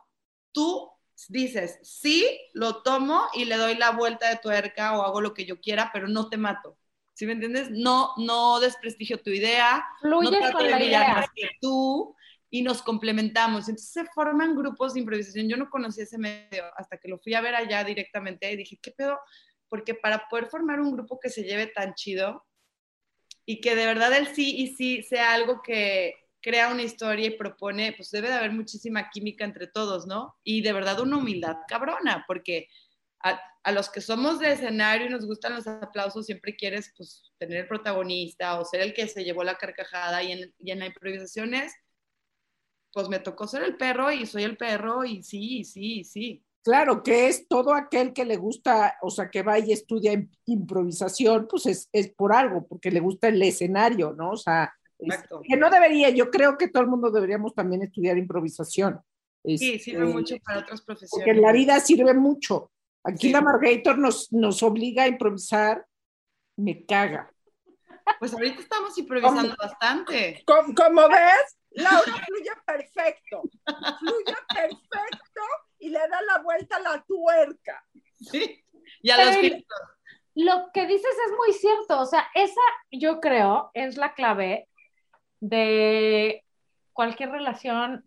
tú dices, sí, lo tomo y le doy la vuelta de tuerca o hago lo que yo quiera, pero no te mato. ¿Sí me entiendes? No, no desprestigio tu idea, no Fluyes trato con de la brillar idea. más que tú y nos complementamos. Entonces se forman grupos de improvisación. Yo no conocía ese medio hasta que lo fui a ver allá directamente y dije, ¿qué pedo? Porque para poder formar un grupo que se lleve tan chido y que de verdad el sí y sí sea algo que crea una historia y propone, pues debe de haber muchísima química entre todos, ¿no? Y de verdad una humildad cabrona, porque a, los que somos de escenario y nos gustan los aplausos, siempre quieres pues tener el protagonista o ser el que se llevó la carcajada y en, y en la improvisación es, pues me tocó ser el perro y soy el perro y sí, sí, sí. Claro, que es todo aquel que le gusta, o sea, que va y estudia im- improvisación, pues es, es por algo, porque le gusta el escenario, ¿no? O sea, Exacto. que no debería, yo creo que todo el mundo deberíamos también estudiar improvisación. Sí, Este, sirve mucho para otras profesiones. Porque en la vida sirve mucho. Aquí Sí. la Margator nos, nos obliga a improvisar, me caga. Pues ahorita estamos improvisando bastante. Como, como ves, Laura fluye perfecto. Fluye perfecto y le da la vuelta a la tuerca. Sí. Y a los. Lo que dices es muy cierto, o sea, esa yo creo es la clave de cualquier relación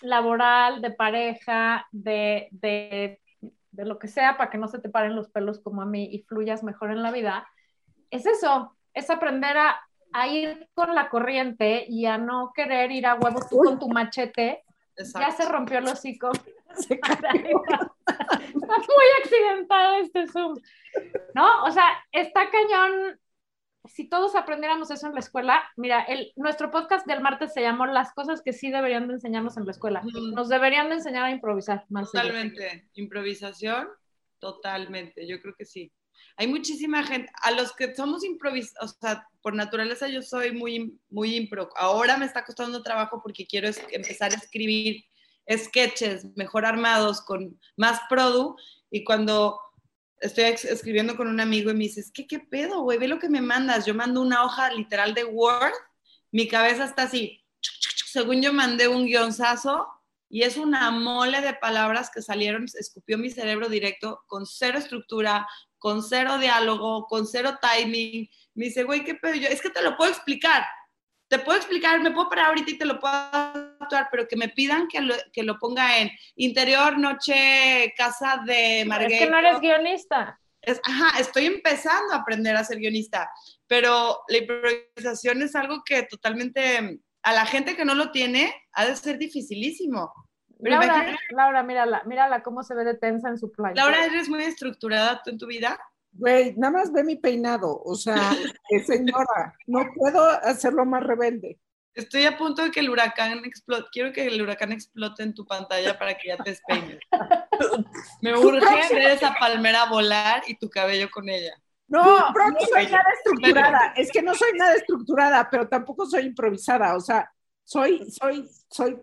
laboral, de pareja, de, de de lo que sea para que no se te paren los pelos como a mí y fluyas mejor en la vida, es eso, es aprender a, a ir con la corriente y a no querer ir a huevo tú con tu machete. Ya se rompió el hocico. Se cayó. Está muy accidentado este Zoom. ¿No? O sea, está cañón. Si todos aprendiéramos eso en la escuela, mira, el, nuestro podcast del martes se llamó Las cosas que sí deberían de enseñarnos en la escuela. Nos deberían de enseñar a improvisar más. Totalmente. Improvisación, totalmente. Yo creo que sí hay muchísima gente, a los que somos improvisados, o sea, por naturaleza yo soy muy, muy impro. Ahora me está costando trabajo porque quiero empezar a escribir sketches mejor armados, con más produ, y cuando estoy escribiendo con un amigo y me dices, ¿qué, qué pedo, güey? Ve lo que me mandas. Yo mando una hoja literal de Word, mi cabeza está así, según yo mandé un guionzazo, y es una mole de palabras que salieron, escupió mi cerebro directo, con cero estructura, con cero diálogo, con cero timing. Me dice, güey, ¿qué pedo? Yo, es que te lo puedo explicar. Te puedo explicar, me puedo parar ahorita y te lo puedo actuar, pero que me pidan que lo, que lo ponga en interior, noche, casa de Marguerite. Es que no eres guionista. Es, ajá, estoy empezando a aprender a ser guionista, pero la improvisación es algo que totalmente a la gente que no lo tiene ha de ser dificilísimo. Laura, Laura, mírala, mírala cómo se ve de tensa en su playa. Laura, ¿eres muy estructurada tú en tu vida? Güey, nada más ve mi peinado, o sea, señora, no puedo hacerlo más rebelde. Estoy a punto de que el huracán explote. Quiero que el huracán explote en tu pantalla para que ya te despeines. Me urge ver esa palmera volar y tu cabello con ella. No, no soy nada estructurada. Es que no soy nada estructurada, pero tampoco soy improvisada. O sea, soy, soy, soy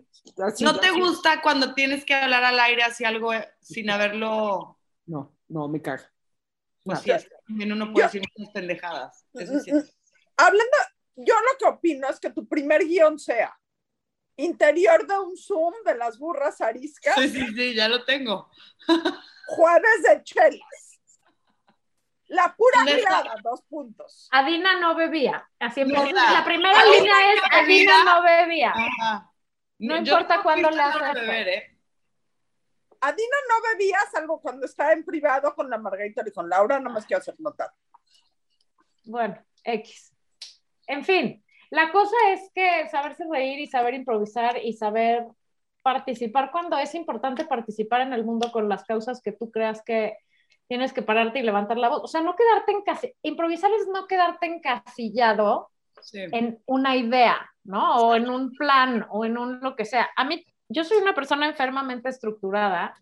¿No te gusta cuando tienes que hablar al aire así algo eh, sin haberlo? No, no, me caga. Pues sí, uno no puede decir muchas pendejadas. Mm, mm, hablando, yo lo que opino es que tu primer guion sea interior de un Zoom de las burras ariscas. Sí, sí, sí, ya lo tengo. Juárez de Chelas. La pura mirada, dos puntos. Adina no bebía. Así la primera línea es Adina no bebía. No importa cuándo le haces. ¿eh? Adina no bebía, salvo cuando estaba en privado con la Margarita y con Laura, no más quiero hacer notar. Bueno, X. En fin, la cosa es que saberse reír y saber improvisar y saber participar cuando es importante participar en el mundo con las causas que tú creas que tienes que pararte y levantar la voz. O sea, no quedarte en improvisar es no quedarte encasillado en una idea, ¿no? O en un plan o en un lo que sea. A mí, yo soy una persona enfermamente estructurada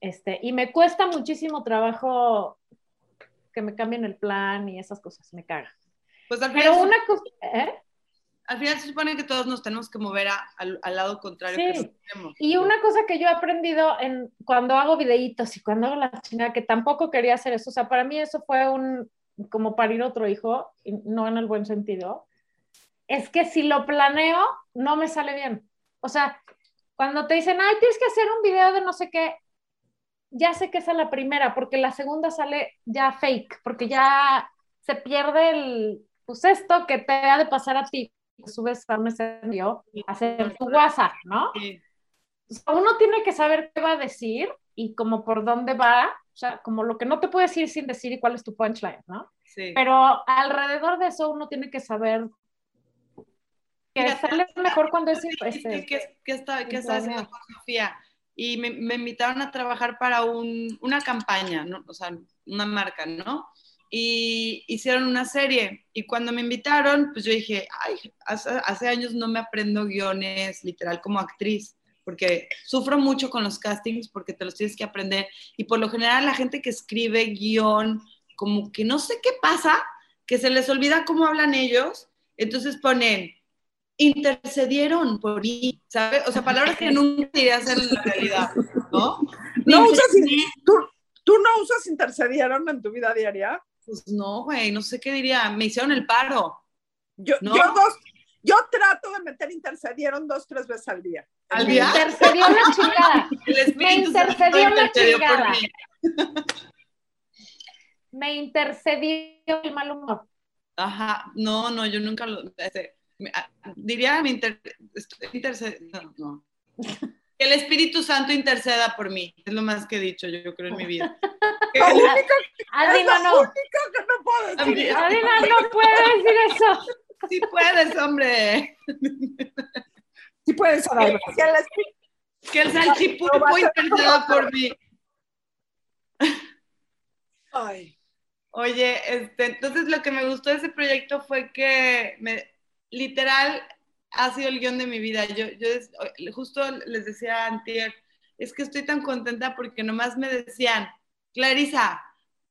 este, y me cuesta muchísimo trabajo que me cambien el plan y esas cosas, me caga. Pues al final, Pero una cosa, ¿eh? Al final se supone que todos nos tenemos que mover al, lado contrario sí. Y una cosa que yo he aprendido en, cuando hago videitos y cuando hago la chingada, que tampoco quería hacer eso, o sea, para mí eso fue un, como parir otro hijo, no en el buen sentido, es que si lo planeo, no me sale bien. O sea, cuando te dicen, ay, tienes que hacer un video de no sé qué, ya sé que esa es la primera, porque la segunda sale ya fake, porque ya se pierde el, pues esto que te ha de pasar a ti, subes a un escenario, hacer tu WhatsApp, ¿no? uno tiene que saber qué va a decir y como por dónde va, o sea, como lo que no te puede decir sin decir y cuál es tu punchline, ¿no? Sí. Pero alrededor de eso uno tiene que saber que sale mejor cuando es este, que, que, está, que está haciendo Sofía y me, me, invitaron a trabajar para un, una campaña, ¿no? o sea, una marca, ¿no? Y hicieron una serie y cuando me invitaron, pues yo dije, ay, hace, hace años no me aprendo guiones literal como actriz porque sufro mucho con los castings porque te los tienes que aprender y por lo general la gente que escribe guion, como que no sé qué pasa, que se les olvida cómo hablan ellos, entonces ponen intercedieron por mí, ¿sabes? O sea, palabras que nunca dirías en la realidad, ¿no? ¿No usas, ¿tú, ¿Tú no usas intercedieron en tu vida diaria? Pues no, güey, no sé qué diría, me hicieron el paro. Yo, yo dos, yo trato de meter intercedieron dos, tres veces al día. ¿Al día? Me intercedió la chingada. Me intercedió la chingada. Me intercedió el mal humor. Ajá, no, no, yo nunca lo... Este, Ah, diría, me inter, no, no. Que el Espíritu Santo interceda por mí. Es lo más que he dicho, yo, creo, en mi vida. Lo único que, Adina es lo no. único que no puedo decir. Adina no puede decir eso. Sí puedes, hombre. Sí puedes, Adela. Que el Espíritu- Que el salchipulpo interceda por mí. Ay, Oye, este, entonces lo que me gustó de ese proyecto fue que me, literal ha sido el guion de mi vida. Yo, yo justo les decía a Antier, es que estoy tan contenta porque nomás me decían, Clarisa,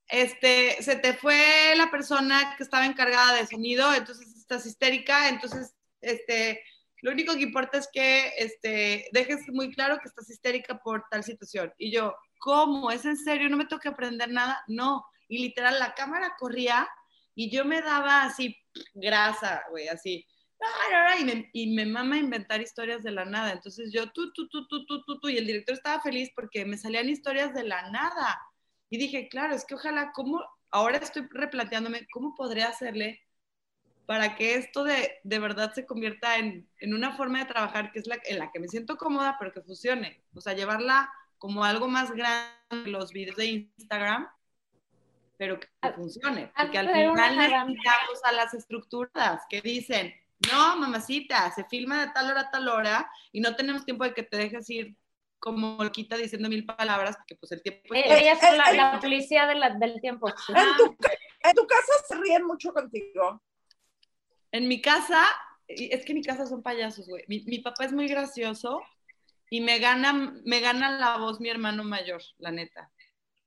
este, se te fue la persona que estaba encargada de sonido, entonces estás histérica, entonces, este, lo único que importa es que, este, dejes muy claro que estás histérica por tal situación. Y yo, ¿cómo? ¿Es en serio? ¿No me que aprender nada? No. Y literal, la cámara corría y yo me daba así grasa, güey, así. Y me, y me mama inventar historias de la nada. Entonces yo, tú, tú, tú, tú, tú, tú, tú. Y el director estaba feliz porque me salían historias de la nada. Y dije, claro, es que ojalá, ¿cómo? Ahora estoy replanteándome, ¿cómo podría hacerle para que esto de, de verdad se convierta en, en una forma de trabajar que es la en la que me siento cómoda, pero que funcione? O sea, llevarla como algo más grande, los videos de Instagram, pero que Ah, funcione. Porque al final necesitamos a las estructuras que dicen, no, mamacita, se filma de tal hora a tal hora y no tenemos tiempo de que te dejes ir como loquita diciendo mil palabras, porque pues el tiempo... Eh, Ella es la, la policía de la- del tiempo. ¿En tu, en tu casa se ríen mucho contigo. En mi casa, y es que en mi casa son payasos, güey. Mi, mi papá es muy gracioso y me gana, me gana la voz mi hermano mayor, la neta.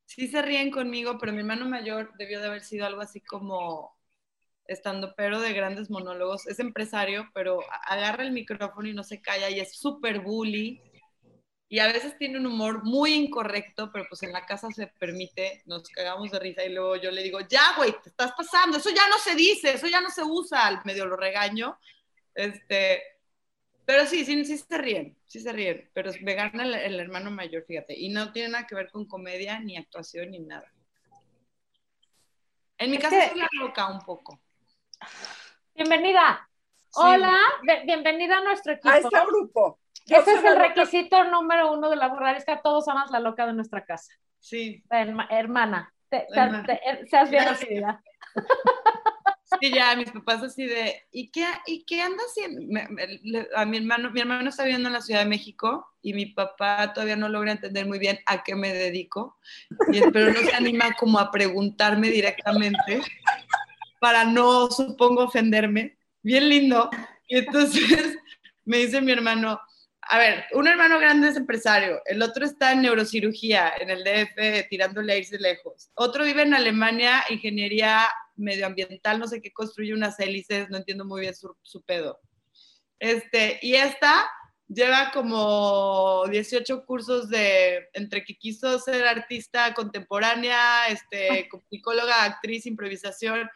Sí se ríen conmigo, pero mi hermano mayor debió de haber sido algo así como estando pero de grandes monólogos. Es empresario, pero agarra el micrófono y no se calla y es súper bully. Y a veces tiene un humor muy incorrecto, pero pues en la casa se permite, nos cagamos de risa y luego yo le digo, ya, güey, te estás pasando, eso ya no se dice, eso ya no se usa, al medio lo regaño. Este, pero sí, sí, sí se ríen, sí se ríen, pero me gana el, el hermano mayor, fíjate, y no tiene nada que ver con comedia, ni actuación, ni nada. En mi Es casa que- soy la loca un poco. Bienvenida. Sí. Hola, bienvenida a nuestro equipo. A este grupo. Yo Ese es el loca. requisito número uno de la burrarisca. Todos somos la loca de nuestra casa. Sí, Herma- hermana, te- te- Hermana. te- eh, seas bien recibida. sí, ya, mis papás así de, ¿y qué, y qué anda haciendo? Me- me- le- a mi hermano, mi hermano está viviendo en la Ciudad de México y mi papá todavía no logra entender muy bien a qué me dedico, y, pero no se anima como a preguntarme directamente para no, supongo, ofenderme. Bien lindo. Y entonces me dice mi hermano, a ver, un hermano grande es empresario, el otro está en neurocirugía, en el DF, tirándole a irse lejos. Otro vive en Alemania, ingeniería medioambiental, no sé qué, construye unas hélices, no entiendo muy bien su, su pedo. Este, y esta lleva como 18 cursos de, entre que quiso ser artista contemporánea, este, psicóloga, actriz, improvisación.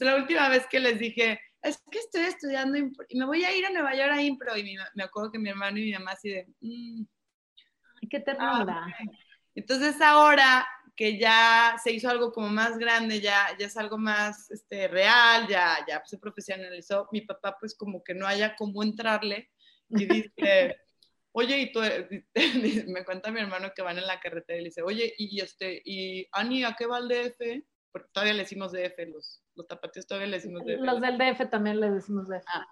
La última vez que les dije, es que estoy estudiando impro y me voy a ir a Nueva York a impro. Y mi- me acuerdo que mi hermano y mi mamá así de, "Mm". Qué ternura. entonces ahora que ya se hizo algo como más grande, ya, ya es algo más este, real, ya, ya se profesionalizó, mi papá pues como que no haya cómo entrarle y dice, oye, y tú, me cuenta mi hermano que van en la carretera y le dice, oye, y, este, y Ani, ¿a qué va el DF? Porque todavía le decimos DF, los, los tapatíos todavía le decimos DF. Los del DF también le decimos DF. Ah.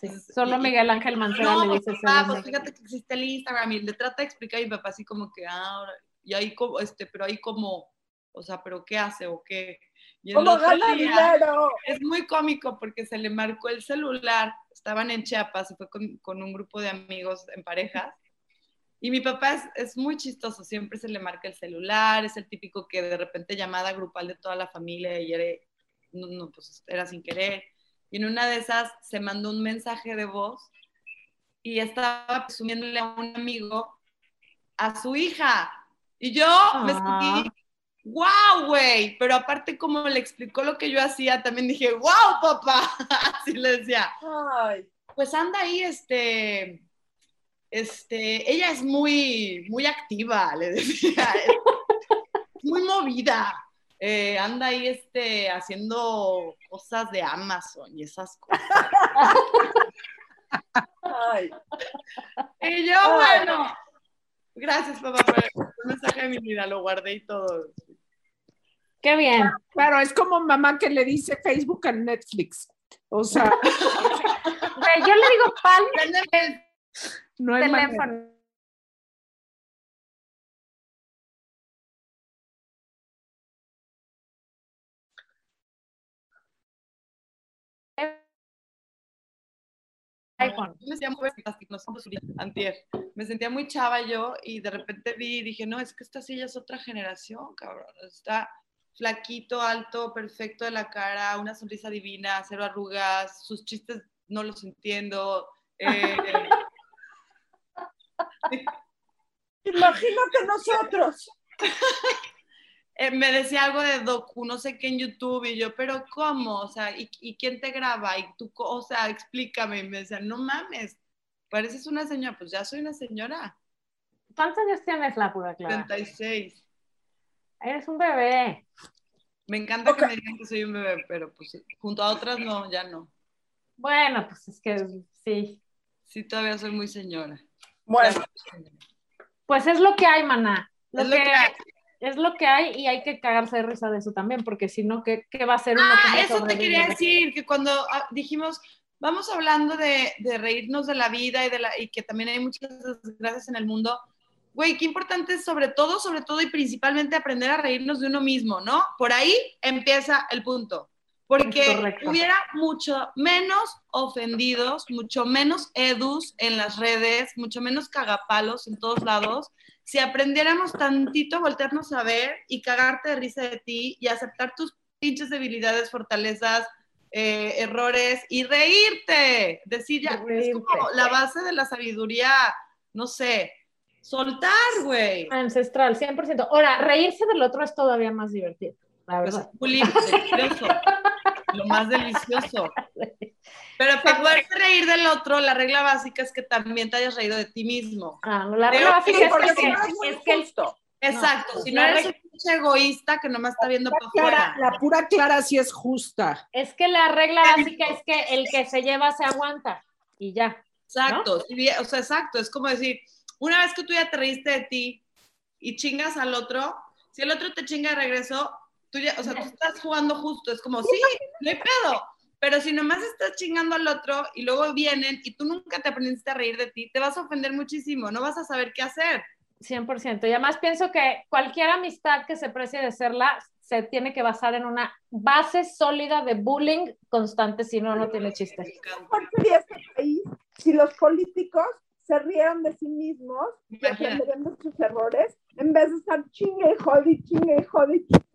Sí, Solo Miguel Ángel Mancera no, le dice papá, pues fíjate que existe el Instagram y le trata de explicar y mi papá así como que, ah, ahora- y ahí como, este, pero ahí como, o sea, pero ¿qué hace o qué? Y ¿Cómo gana día- dinero? es muy cómico porque se le marcó el celular, estaban en Chiapas, se fue con, con un grupo de amigos en parejas, y mi papá es, es muy chistoso, siempre se le marca el celular, es el típico que de repente llamada grupal de toda la familia y era, no, no, pues era sin querer. Y en una de esas se mandó un mensaje de voz y estaba presumiéndole a un amigo a su hija. Y yo me Ah. sentí, wow, güey. Pero aparte, como le explicó lo que yo hacía, también dije, wow, papá. Así le decía, Ay, pues anda ahí, este, este, ella es muy, muy activa, le decía, es muy movida, eh, anda ahí, este, haciendo cosas de Amazon y esas cosas. ay. Y yo, Ay. bueno, Gracias, papá, por el mensaje de mi vida, lo guardé y todo. Qué bien. Claro, es como mamá que le dice Facebook a Netflix. O sea, yo le digo pal no hay manera. teléfono. iPhone. Yo me sentía muy antier. Me sentía muy chava yo y de repente vi y dije, no, es que esta silla es otra generación, cabrón. Está flaquito, alto, perfecto de la cara, una sonrisa divina, cero arrugas, sus chistes no los entiendo. eh, Imagínate nosotros. eh, me decía algo de docu, no sé qué en YouTube, y yo, pero ¿cómo? O sea, ¿y, y quién te graba? Y tú, o sea, explícame. Y me decía, no mames, pareces una señora. Pues ya soy una señora, ¿Cuántos años tienes, la pura Clara? 36. Eres un bebé. Me encanta que me digan que soy un bebé, pero pues junto a otras no, ya no. Bueno, pues es que sí. Sí, todavía soy muy señora. Bueno, Pues es lo que hay, maná. Lo Es lo que, que hay. es lo que hay y hay que cagarse de risa de eso también, porque si no, ¿qué, qué va a uno? Ah, eso te quería decir, que cuando ah, dijimos, vamos hablando de, de reírnos de la vida y, de la, y que también hay muchas desgracias en el mundo, güey, qué importante es sobre todo, sobre todo y principalmente aprender a reírnos de uno mismo, ¿no? Por ahí empieza el punto. Porque Correcto. hubiera mucho menos ofendidos, mucho menos edus en las redes, mucho menos cagapalos en todos lados, si aprendiéramos tantito a voltearnos a ver y cagarte de risa de ti y aceptar tus pinches debilidades, fortalezas, eh, errores y reírte. Decir ya, es como la base de la sabiduría, no sé, soltar, güey. Ancestral, 100%. Ahora, reírse del otro es todavía más divertido, la Pues, verdad. Delicioso. Lo más delicioso. Pero para poder reír del otro, la regla básica es que también te hayas reído de ti mismo. Ah, no, la regla básica es si que, no es es que el-. Exacto. No, si no eres un pinche egoísta que nomás está viendo para afuera. la pura Clara sí es justa. es que la regla básica es que el que se lleva se aguanta y ya. Exacto. si bien- o sea, exacto. Es como decir, una vez que tú ya te reíste de ti y chingas al otro, si el otro te chinga de regreso, tú ya, o sea, tú estás jugando justo. Es como, sí, no hay pedo. Pero si nomás estás chingando al otro y luego vienen y tú nunca te aprendiste a reír de ti, te vas a ofender muchísimo, no vas a saber qué hacer. 100%. Y además pienso que cualquier amistad que se precie de serla se tiene que basar en una base sólida de bullying constante, si no, no tiene chiste. ¿Cuál sería este país si los políticos se rieran de sí mismos y aprenderían de sus errores en vez de estar chingue y jode chingue y jode chingue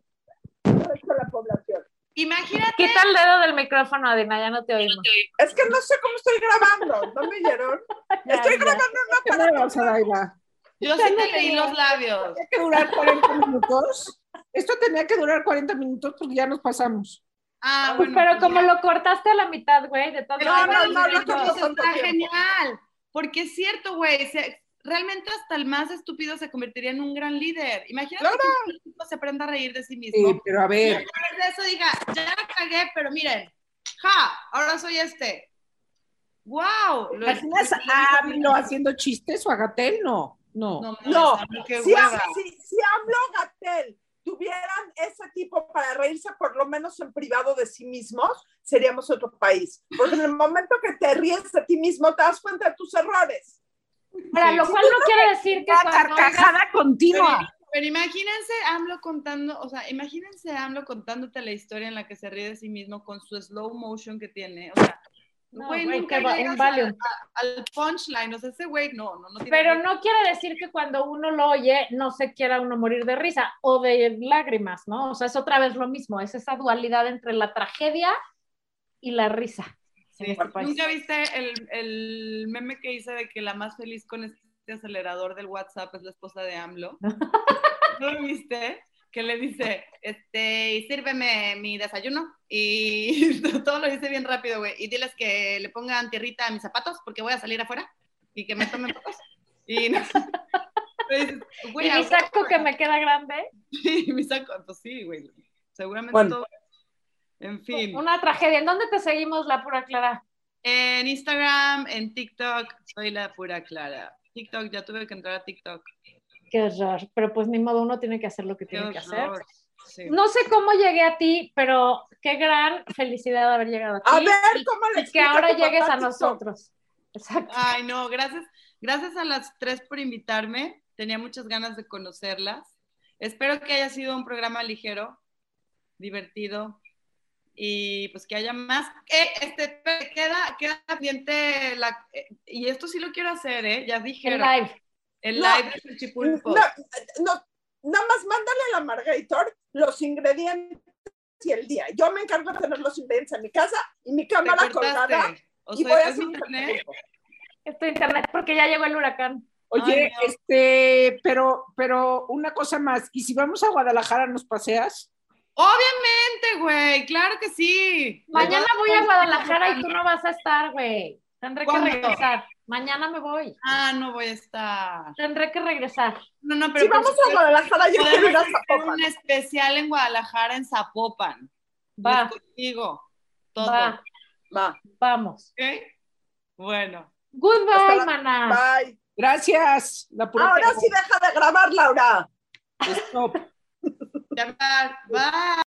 resto de la población? Imagínate, Quita el dedo del micrófono, Adina, ya no te oímos. Es que no sé cómo estoy grabando, ¿no me oyeron? Ya, Estoy ya. grabando en ¿Qué una me vas a yo sí te leí los labios. Tenía que durar 40 minutos. Esto tenía que durar 40 minutos porque ya nos pasamos. Ah, Pues, bueno. pero pues como ya. lo cortaste a la mitad, güey, de todas Pero No, maneras, no, no, yo- no, no, no, Eso no, está tiempo. genial. Porque es cierto, güey. se- Realmente hasta el más estúpido se convertiría en un gran líder. Imagínate Claro. que un se aprenda a reír de sí mismo. Sí, pero a Y ver, a través de eso diga, ya la cagué, pero miren, ja, ahora soy este. ¡Wow! Lo- ¿imaginas a AMLO haciendo chistes o a Gatel? No, no. No, No, qué Si, hueva. si, si AMLO Gatel tuvieran ese tipo para reírse por lo menos en privado de sí mismos, seríamos otro país. Porque en el momento que te ríes de ti mismo, te das cuenta de tus errores. Ahora, Sí. lo cual no quiere decir que Una cuando carcajada continua. Pero imagínense AMLO contando, o sea, imagínense AMLO contándote la historia en la que se ríe de sí mismo con su slow motion que tiene. O sea, No, güey, güey, nunca llegas a- a- al punchline. O sea, ese güey no, no, no tiene Pero no quiere decir que cuando uno lo oye no se quiera uno morir de risa o de lágrimas, ¿no? O sea, es otra vez lo mismo, es esa dualidad entre la tragedia y la risa. Sí. ¿Nunca viste el, el meme que hice de que la más feliz con este acelerador del WhatsApp es la esposa de AMLO? ¿No lo viste? Que le dice, este, sírveme mi desayuno. Y todo lo dice bien rápido, güey. Y diles que le pongan tierrita a mis zapatos porque voy a salir afuera y que me tomen fotos. Y no. Pues, güey, y mi saco que me queda grande, Sí, mi saco, pues sí, güey. Seguramente Bueno. todo. En fin. una tragedia. ¿En dónde te seguimos, la pura Clara? En Instagram, en TikTok, soy la pura Clara. TikTok, ya tuve que entrar a TikTok. Qué horror. Pero pues ni modo, uno tiene que hacer lo que Qué tiene que hacer. Sí. No sé cómo llegué a ti, pero qué gran felicidad de haber llegado a ti. A ver, ¿cómo le y que ahora llegues a TikTok? nosotros. Exacto. Ay, no, gracias. Gracias a las tres por invitarme. Tenía muchas ganas de conocerlas. Espero que haya sido un programa ligero, divertido y pues que haya más. Eh, este, queda, queda pendiente la, eh, y esto sí lo quiero hacer, ¿eh? Ya El dijeron. live. El No, live de Chipulpo. No, no, nada más mándale a la Margator los ingredientes y el día. Yo me encargo de tener los ingredientes en mi casa y mi cámara colgada. O Y sea, voy a ¿es hacer internet? Esto es internet porque ya llegó el huracán. Oye, Ay, no. este, pero, pero una cosa más, ¿y si vamos a Guadalajara nos paseas? Obviamente, güey, claro que sí. Mañana voy a Guadalajara y tú no vas a estar, güey. Tendré que regresar. Mañana me voy. Ah, no voy a estar. Tendré que regresar. No, no, pero Si vamos a Guadalajara, yo quiero ir a Zapopan. un especial en Guadalajara, en Zapopan. Va, contigo. Todo. va, Va, vamos. ¿Ok? Bueno. Goodbye, maná. bye. Gracias. La Ahora sí deja de grabar, Laura. Stop. Ya va. Bye.